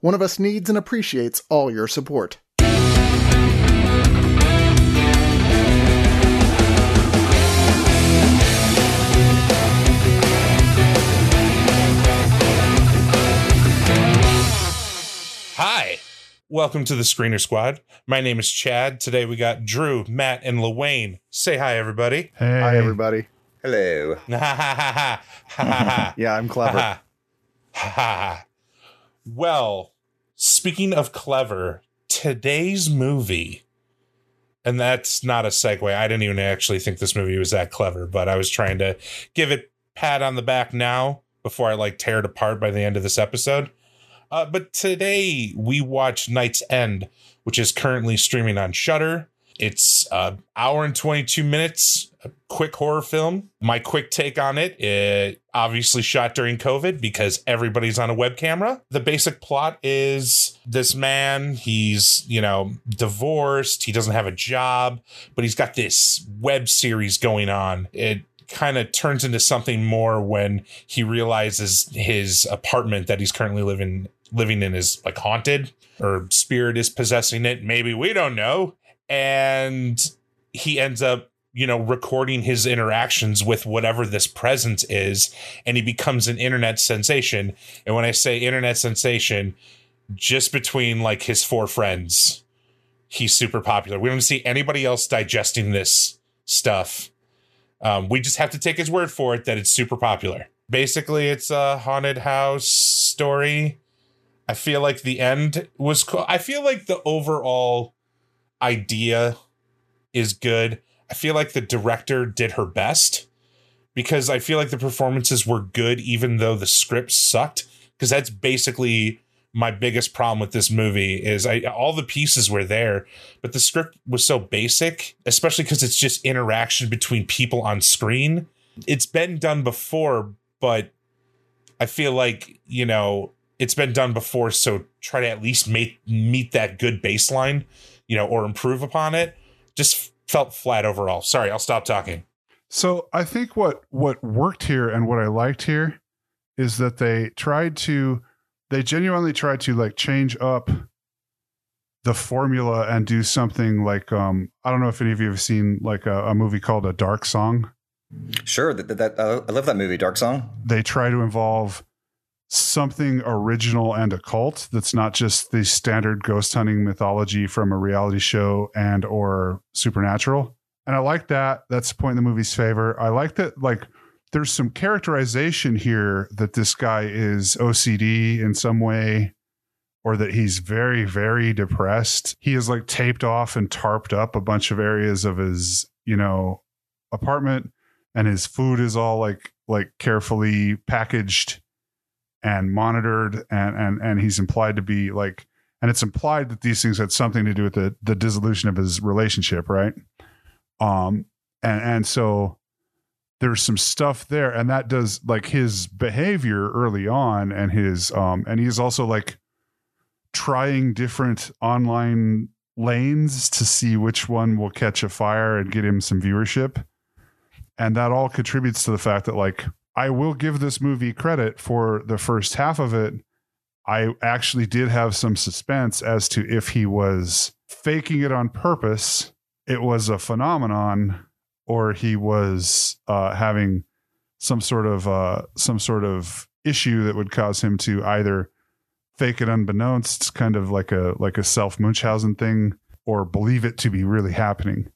One of Us needs and appreciates all your support. Hi. Welcome to the Screener Squad. My name is Chad. Today we got Drew, Matt, and Lawayne. Say hi, everybody. Hey, Hi, everybody. Hello. Yeah, I'm clever. Well, speaking of clever, today's movie, and that's not a segue. I didn't even actually think this movie was that clever, but I was trying to give it pat on the back now before I like tear it apart by the end of this episode. Uh, but today we watch Night's End, which is currently streaming on Shudder. It's uh, hour and 22 minutes, a quick horror film. My quick take on it, it obviously shot during COVID because everybody's on a web camera. The basic plot is this man, he's, you know, divorced, he doesn't have a job, but he's got this web series going on. It kind of turns into something more when he realizes his apartment that he's currently living living in is like haunted or spirit is possessing it maybe we don't know and he ends up you know recording his interactions with whatever this presence is and he becomes an internet sensation and when i say internet sensation just between like his four friends he's super popular we don't see anybody else digesting this stuff um, we just have to take his word for it that it's super popular. Basically, it's a haunted house story. I feel like the end was cool. I feel like the overall idea is good. I feel like the director did her best because I feel like the performances were good, even though the script sucked. Because that's basically my biggest problem with this movie is I all the pieces were there, but the script was so basic, especially because it's just interaction between people on screen. It's been done before, but I feel like, you know, it's been done before, so try to at least make meet that good baseline, you know, or improve upon it. Just felt flat overall. Sorry, I'll stop talking. So I think what what worked here and what I liked here is that they tried to they genuinely tried to like change up the formula and do something like um I don't know if any of you have seen like a, a movie called A Dark Song. Sure. That, that, uh, I love that movie, Dark Song. They try to involve something original and occult that's not just the standard ghost hunting mythology from a reality show and or supernatural. And I like that. That's the point in the movie's favor. I like that like there's some characterization here that this guy is OCD in some way or that he's very very depressed. He is like taped off and tarped up a bunch of areas of his, you know, apartment and his food is all like like carefully packaged and monitored and and and he's implied to be like and it's implied that these things had something to do with the the dissolution of his relationship right? Um and and so there's some stuff there and that does like his behavior early on and his um and he's also like trying different online lanes to see which one will catch a fire and get him some viewership. And that all contributes to the fact that like I will give this movie credit for the first half of it. I actually did have some suspense as to if he was faking it on purpose, it was a phenomenon, or he was uh, having some sort of uh, some sort of issue that would cause him to either fake it unbeknownst, kind of like a like a self Munchausen thing, or believe it to be really happening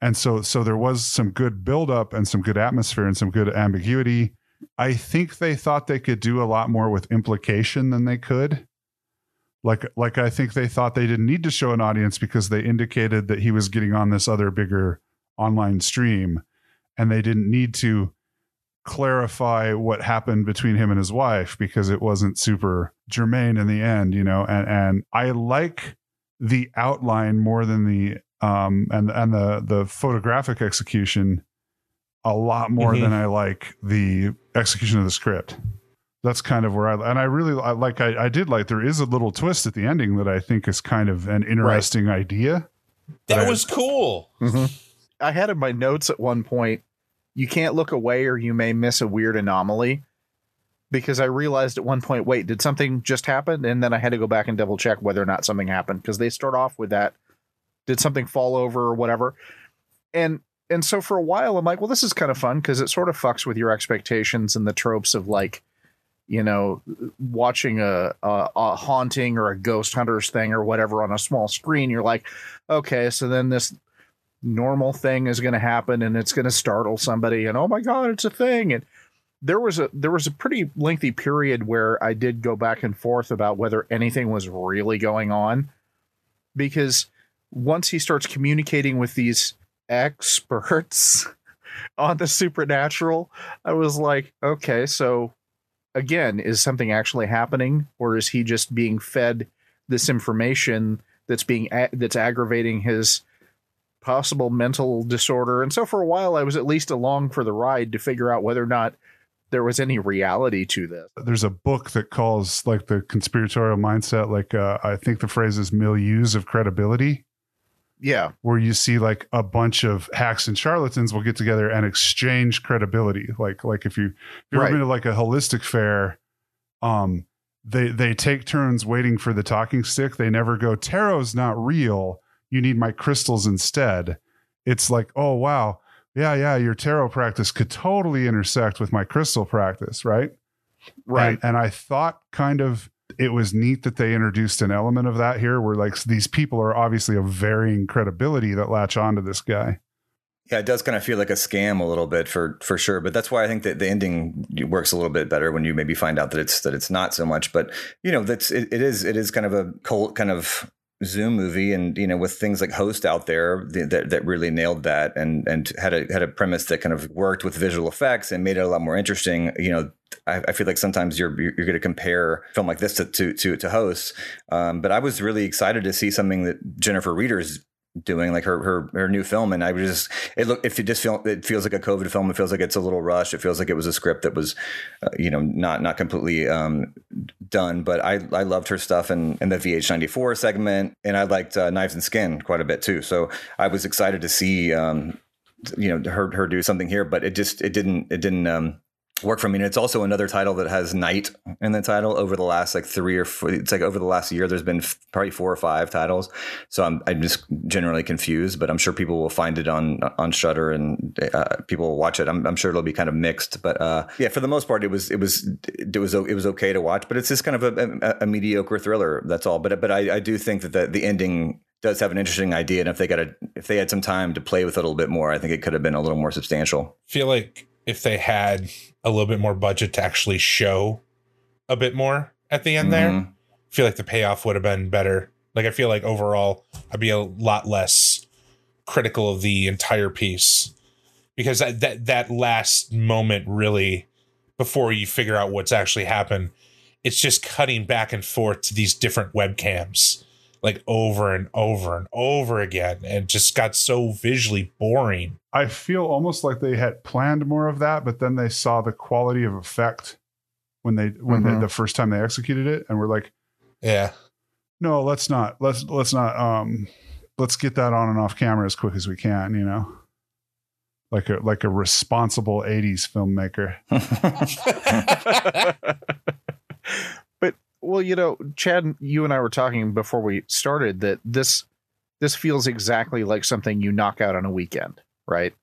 and so so there was some good buildup and some good atmosphere and some good ambiguity. I think they thought they could do a lot more with implication than they could. Like like i think they thought they didn't need to show an audience because they indicated that he was getting on this other bigger online stream. And they didn't need to clarify what happened between him and his wife because it wasn't super germane in the end, you know. And and I like the outline more than the um and and the the photographic execution a lot more Mhm. than I like the execution of the script. That's kind of where I and I really I like I, I did like there is a little twist at the ending that I think is kind of an interesting idea. That Right. was cool. I had in my notes at one point, you can't look away or you may miss a weird anomaly. Because I realized at one point, wait, did something just happen? And then I had to go back and double check whether or not something happened because they start off with that. Did something fall over or whatever? And and so for a while, I'm like, well, this is kind of fun because it sort of fucks with your expectations and the tropes of like, you know, watching a, a a haunting or a ghost hunters thing or whatever on a small screen. You're like, okay, so then this normal thing is going to happen and it's going to startle somebody and oh my god it's a thing and there was a there was a pretty lengthy period where I did go back and forth about whether anything was really going on because once he starts communicating with these experts on the supernatural I was like okay so again is something actually happening or is he just being fed this information that's being that's aggravating his possible mental disorder. And so for a while, I was at least along for the ride to figure out whether or not there was any reality to this. There's a book that calls like the conspiratorial mindset, like uh, I think the phrase is milieus of credibility. Yeah. where you see like a bunch of hacks and charlatans will get together and exchange credibility. Like like if you if you've Right. ever been to like a holistic fair, um, they they take turns waiting for the talking stick. They never go, tarot's not real. You need my crystals instead. It's like, oh wow, yeah, yeah, your tarot practice could totally intersect with my crystal practice, right? And, and I thought kind of it was neat that they introduced an element of that here where like these people are obviously of varying credibility that latch onto this guy. Yeah, it does kind of feel like a scam a little bit for for sure. But that's why I think that the ending works a little bit better when you maybe find out that it's that it's not so much. But you know, that's it, it is it is kind of a cult kind of Zoom movie, and you know, with things like Host out there th- that that really nailed that, and and had a had a premise that kind of worked with visual effects and made it a lot more interesting. You know, I, I feel like sometimes you're you're, going to compare a film like this to to to, to Host, um, but I was really excited to see something that Jennifer Reeder's doing like her her her new film. And I was just it look if you just feel it feels like a COVID film it feels like it's a little rushed. It feels like it was a script that was uh, you know not not completely um, done. But I I loved her stuff and and the VHS '94 segment. And I liked uh, Knives and Skin quite a bit too. So I was excited to see um, you know her her do something here. But it just it didn't it didn't um, work for me. And it's also another title that has night in the title over the last like three or four it's like over the last year there's been f- probably four or five titles. So i'm, I'm just generally confused but i'm sure people will find it on on Shudder and uh, people will watch it. I'm, I'm sure it'll be kind of mixed but uh yeah for the most part it was it was it was it was okay to watch but it's just kind of a, a, a mediocre thriller that's all. But but i, I do think that the, the ending does have an interesting idea and if they got a if they had some time to play with it a little bit more i think it could have been a little more substantial. Feel like if they had a little bit more budget to actually show a bit more at the end there, Mhm. I feel like the payoff would have been better. Like I feel like overall I'd be a lot less critical of the entire piece because that that, that last moment really before you figure out what's actually happened, it's just cutting back and forth to these different webcams like over and over and over again and just got so visually boring. I feel almost like they had planned more of that, but then they saw the quality of effect when they when Mhm. they, the first time they executed it, and we're like, Yeah. no, let's not let's let's not um let's get that on and off camera as quick as we can, you know, like a like a responsible '80s filmmaker. well, you know, Chad, you and I were talking before we started that this this feels exactly like something you knock out on a weekend, right?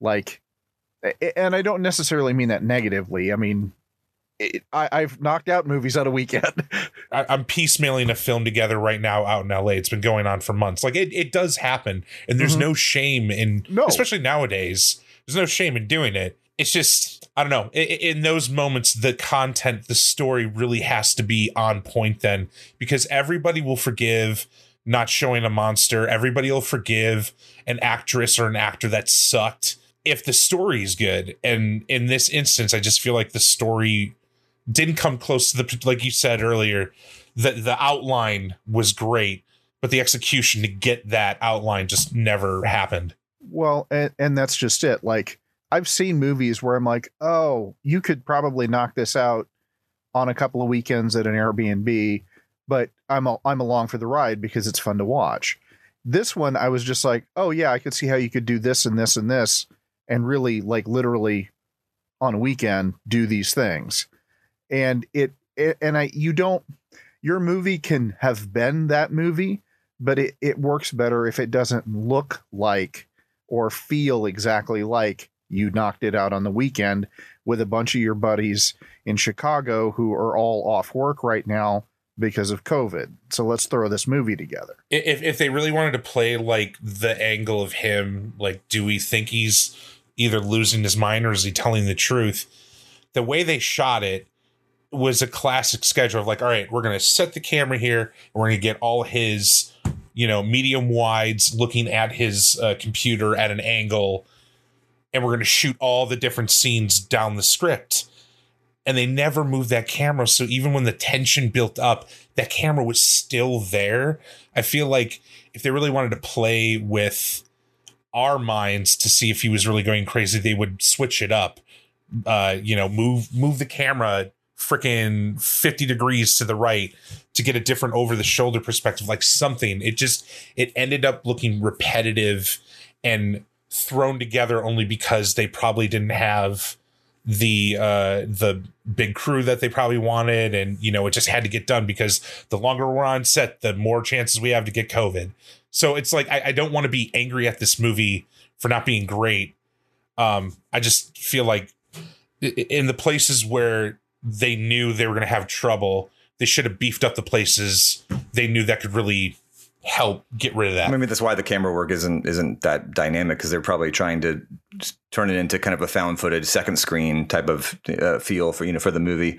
Like, and I don't necessarily mean that negatively. I mean, it, I, I've knocked out movies on a weekend. I, I'm piecemealing a film together right now out in LA. It's been going on for months. Like it, it does happen, and there's Mhm. no shame in, No. especially nowadays. There's no shame in doing it. It's just I don't know. In those moments, the content, the story really has to be on point then, because everybody will forgive not showing a monster. Everybody will forgive an actress or an actor that sucked if the story is good. And in this instance, I just feel like the story didn't come close to the like you said earlier. The the outline was great, but the execution to get that outline just never happened. Well, and, and that's just it. Like I've seen movies where I'm like, oh, you could probably knock this out on a couple of weekends at an Airbnb, but I'm a, I'm along for the ride because it's fun to watch. This one, I was just like, oh yeah, I could see how you could do this and this and this, and really like literally on a weekend do these things, and it, it and I you don't your movie can have been that movie, but it it works better if it doesn't look like or feel exactly like you knocked it out on the weekend with a bunch of your buddies in Chicago who are all off work right now because of COVID. So let's throw this movie together. If if they really wanted to play like the angle of him, like do we think he's either losing his mind or is he telling the truth? The way they shot it was a classic schedule of like, all right, we're gonna set the camera here, we're gonna get all his, you know, medium wides looking at his uh, computer at an angle, and we're gonna shoot all the different scenes down the script and they never moved that camera. So even when the tension built up, that camera was still there. I feel like if they really wanted to play with our minds to see if he was really going crazy, they would switch it up. Uh, you know, move move the camera freaking 50 degrees to the right to get a different over the shoulder perspective, like something. It just it ended up looking repetitive and thrown together only because they probably didn't have the uh the big crew that they probably wanted. And you know it just had to get done because the longer we're on set the more chances we have to get covid. So it's like i, I don't want to be angry at this movie for not being great. Um i just feel like in the places where they knew they were going to have trouble they should have beefed up the places they knew that could really help get rid of that. I mean, that's why the camera work isn't isn't that dynamic because they're probably trying to turn it into kind of a found footage second screen type of uh, feel for you know for the movie.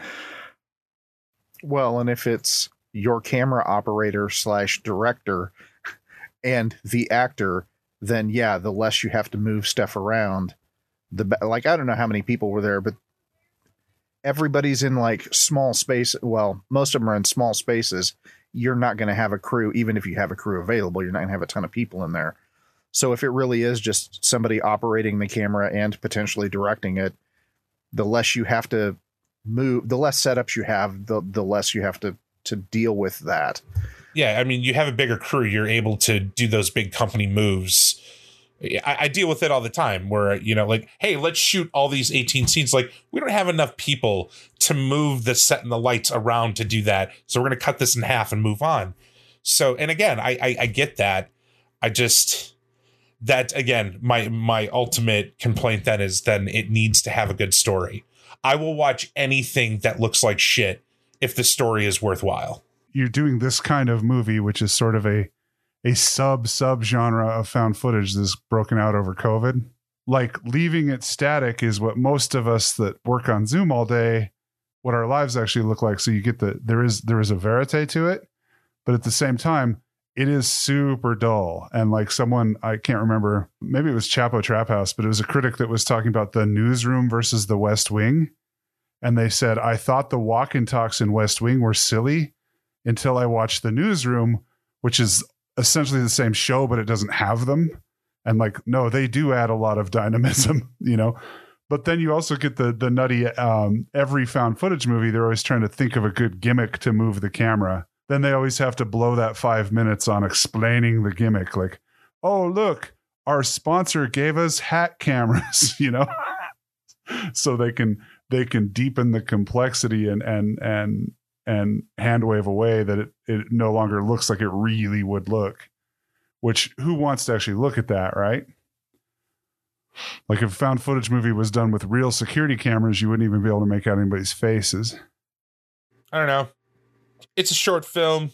Well, and if it's your camera operator slash director and the actor, then yeah, the less you have to move stuff around, the be- like I don't know how many people were there, but everybody's in like small space. Well, most of them are in small spaces. You're not going to have a crew, even if you have a crew available. You're not going to have a ton of people in there. So if it really is just somebody operating the camera and potentially directing it, the less you have to move, the less setups you have, the the less you have to to deal with that. Yeah, I mean, you have a bigger crew, you're able to do those big company moves. I, I, deal with it all the time where, you know, like, hey, let's shoot all these 18 scenes. Like, we don't have enough people to move the set and the lights around to do that. So we're going to cut this in half and move on. So, and again, I, I, I get that. I just, that again, my, my ultimate complaint then is then it needs to have a good story. I will watch anything that looks like shit if the story is worthwhile. You're doing this kind of movie, which is sort of a a sub sub genre of found footage that's broken out over COVID. Like leaving it static is what most of us that work on Zoom all day, what our lives actually look like. So you get the there is there is a verite to it, but at the same time, it is super dull. And like someone I can't remember, maybe it was Chapo Trap House, but it was a critic that was talking about the newsroom versus the West Wing. And they said, I thought the walk and talks in West Wing were silly until I watched the newsroom, which is essentially the same show, but it doesn't have them. And like, no, they do add a lot of dynamism, you know. But then you also get the the nutty um, every found footage movie. They're always trying to think of a good gimmick to move the camera. Then they always have to blow that five minutes on explaining the gimmick. Like, oh look, our sponsor gave us hat cameras, you know, so they can they can deepen the complexity and and and and hand wave away that it, it no longer looks like it really would look. Which who wants to actually look at that, right? Like if found footage movie was done with real security cameras, you wouldn't even be able to make out anybody's faces. I don't know. It's a short film.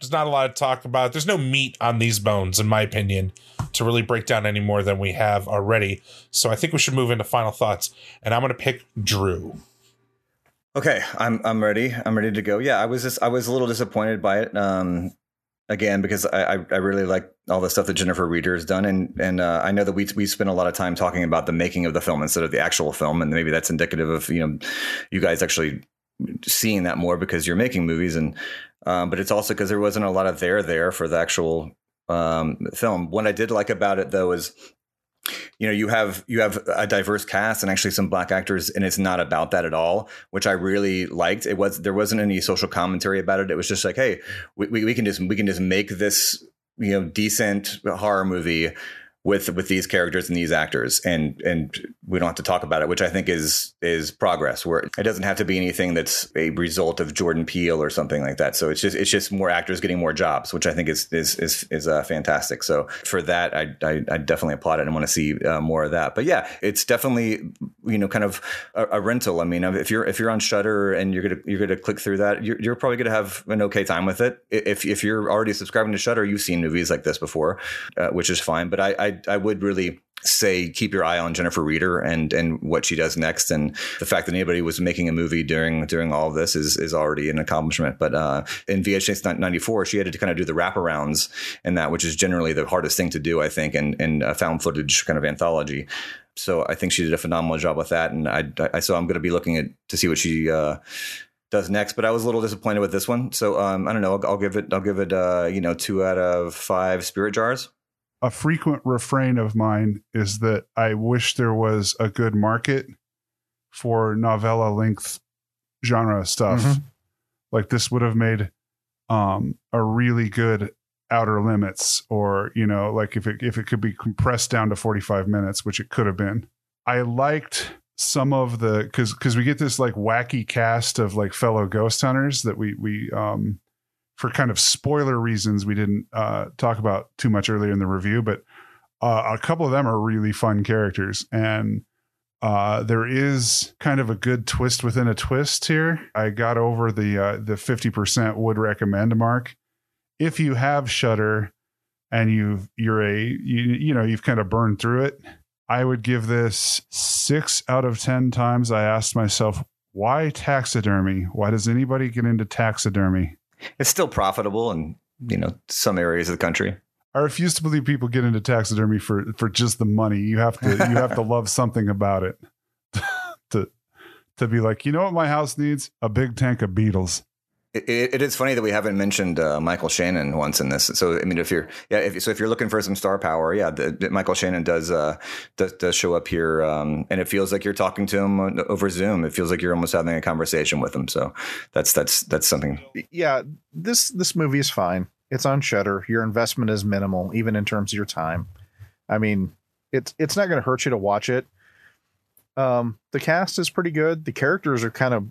There's not a lot to talk about. There's no meat on these bones, in my opinion, to really break down any more than we have already. So I think we should move into final thoughts. And I'm going to pick Drew. Okay, I'm I'm ready. I'm ready to go. Yeah, I was just I was a little disappointed by it. Um, again because I, I really like all the stuff that Jennifer Reeder has done, and and uh, I know that we we spent a lot of time talking about the making of the film instead of the actual film, and maybe that's indicative of you know you guys actually seeing that more because you're making movies, and um, but it's also because there wasn't a lot of there there for the actual um, film. What I did like about it though is you know you have you have a diverse cast and actually some black actors and it's not about that at all which i really liked. It was there wasn't any social commentary about it. It was just like hey we, we, we can just we can just make this you know decent horror movie with with these characters and these actors and and we don't have to talk about it which i think is is progress where it doesn't have to be anything that's a result of jordan peele or something like that. So it's just it's just more actors getting more jobs which i think is is is, is uh, fantastic. So for that I, I, I definitely applaud it and want to see uh, more of that. But yeah it's definitely you know kind of a, a, rental. I mean if you're if you're on Shudder and you're gonna you're gonna click through that you're, you're probably gonna have an okay time with it. If if you're already subscribing to Shudder you've seen movies like this before uh, which is fine. But I, I I, would really say keep your eye on Jennifer Reeder and and what she does next. And the fact that anybody was making a movie during during all of this is is already an accomplishment. But uh, in VHS '94, she had to kind of do the wraparounds and that, which is generally the hardest thing to do, I think, in in a found footage kind of anthology. So I think she did a phenomenal job with that, and I, I so I'm going to be looking at to see what she. Uh, does next, but I was a little disappointed with this one. So um, I don't know. I'll, I'll, give it. I'll give it. Uh, you know, two out of five spirit jars a frequent refrain of mine is that I wish there was a good market for novella length genre stuff. Mm-hmm. Like this would have made um, a really good outer limits or you know like if it if it could be compressed down to 45 minutes which it could have been i liked some of the because because we get this like wacky cast of like fellow ghost hunters that we we um for kind of spoiler reasons, we didn't uh, talk about too much earlier in the review, but uh, a couple of them are really fun characters. And uh, there is kind of a good twist within a twist here. I got over the uh, the fifty percent would recommend mark. If you have Shudder and you've you're a you you know you've kind of burned through it, I would give this six out of ten times. I asked myself, why taxidermy? Why does anybody get into taxidermy? It's still profitable in you know some areas of the country. I refuse to believe people get into taxidermy for for just the money. You have to you have to love something about it to to be like, you know what my house needs? A big tank of beetles. It, it is funny that we haven't mentioned uh, Michael Shannon once in this. So I mean, if you're yeah, if, so if you're looking for some star power, yeah, the, Michael Shannon does, uh, does does show up here, um, and it feels like you're talking to him over Zoom. It feels like you're almost having a conversation with him. So that's that's that's something. Yeah, this this movie is fine. It's on Shudder. Your investment is minimal, even in terms of your time. I mean, it's it's not going to hurt you to watch it. Um, the cast is pretty good. The characters are kind of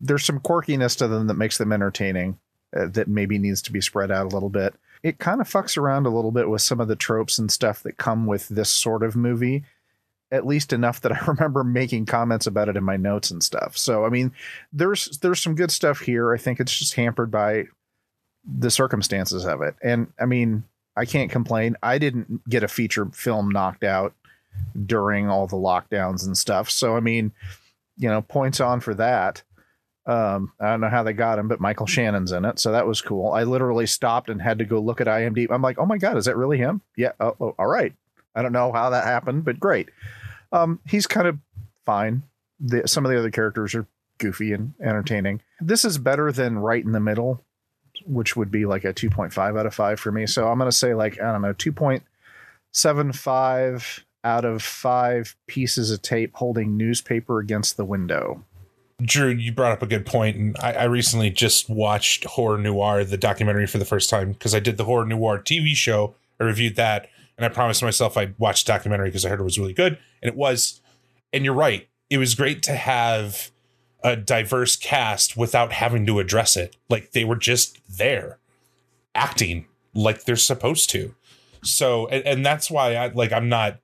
there's some quirkiness to them that makes them entertaining uh, that maybe needs to be spread out a little bit. It kind of fucks around a little bit with some of the tropes and stuff that come with this sort of movie, at least enough that I remember making comments about it in my notes and stuff. So, I mean, there's there's some good stuff here. I think it's just hampered by the circumstances of it. And I mean, I can't complain. I didn't get a feature film knocked out during all the lockdowns and stuff. So, I mean, you know, points on for that. Um, I don't know how they got him, but Michael Shannon's in it, so that was cool. I literally stopped and had to go look at IMDb. I'm like, oh my god, is that really him? Yeah. Oh, oh all right. I don't know how that happened, but great. Um, he's kind of fine. The, some of the other characters are goofy and entertaining. This is better than right in the middle, which would be like a 2.5 out of 5 for me. So I'm going to say like I don't know 2.75 out of 5 pieces of tape holding newspaper against the window. Drew, you brought up a good point, and I, I recently just watched Horror Noir, the documentary, for the first time because I did the Horror Noir TV show. I reviewed that, and I promised myself I'd watch the documentary because I heard it was really good, and it was. And you're right; it was great to have a diverse cast without having to address it. Like they were just there, acting like they're supposed to. So, and, and that's why I like. I'm not.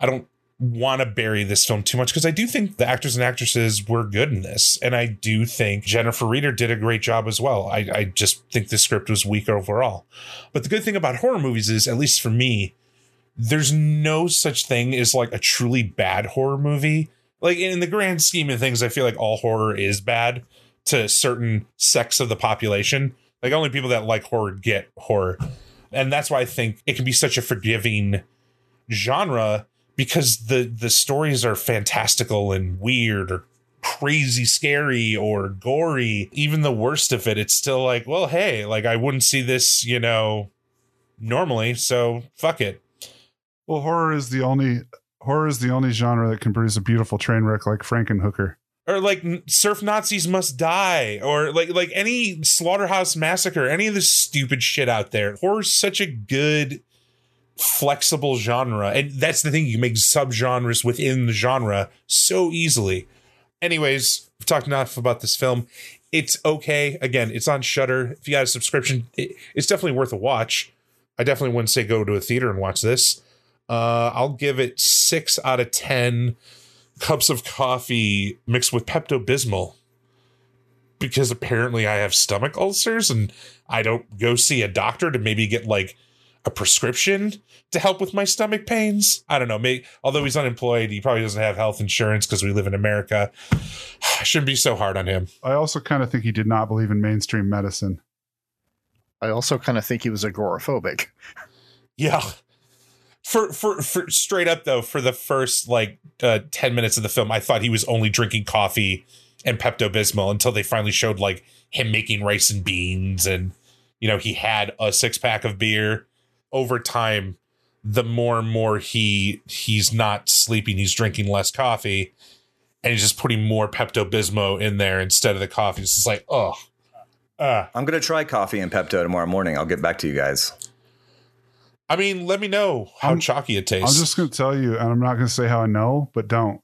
I don't want to bury this film too much because I do think the actors and actresses were good in this. And I do think Jennifer Reeder did a great job as well. I, I just think the script was weak overall. But the good thing about horror movies is, at least for me, there's no such thing as like a truly bad horror movie. Like in the grand scheme of things, I feel like all horror is bad to certain sects of the population. Like only people that like horror get horror. And that's why I think it can be such a forgiving genre because the the stories are fantastical and weird or crazy scary or gory. Even the worst of it, it's still like, well, hey, like I wouldn't see this, you know, normally, so fuck it. Well, horror is the only horror is the only genre that can produce a beautiful train wreck like Frankenhooker. or like surf Nazis must die, or like like any slaughterhouse massacre, any of this stupid shit out there. Horror's such a good flexible genre, and that's the thing you make subgenres within the genre so easily. Anyways, we've talked enough about this film. It's okay. Again, it's on Shudder. If you got a subscription, it, it's definitely worth a watch. I definitely wouldn't say go to a theater and watch this. Uh, I'll give it six out of ten cups of coffee mixed with Pepto Bismol because apparently I have stomach ulcers and I don't go see a doctor to maybe get like a prescription to help with my stomach pains. I don't know. Maybe although he's unemployed, he probably doesn't have health insurance because we live in America. I shouldn't be so hard on him. I also kind of think he did not believe in mainstream medicine. I also kind of think he was agoraphobic. Yeah. For for for straight up though, for the first like uh, ten minutes of the film, I thought he was only drinking coffee and Pepto Bismol until they finally showed like him making rice and beans, and you know he had a six pack of beer. Over time, the more and more he he's not sleeping, he's drinking less coffee, and he's just putting more Pepto Bismol in there instead of the coffee. It's just like oh, uh. I'm gonna try coffee and Pepto tomorrow morning. I'll get back to you guys. I mean, let me know how I'm- chalky it tastes. I'm just going to tell you, and I'm not going to say how I know, but don't.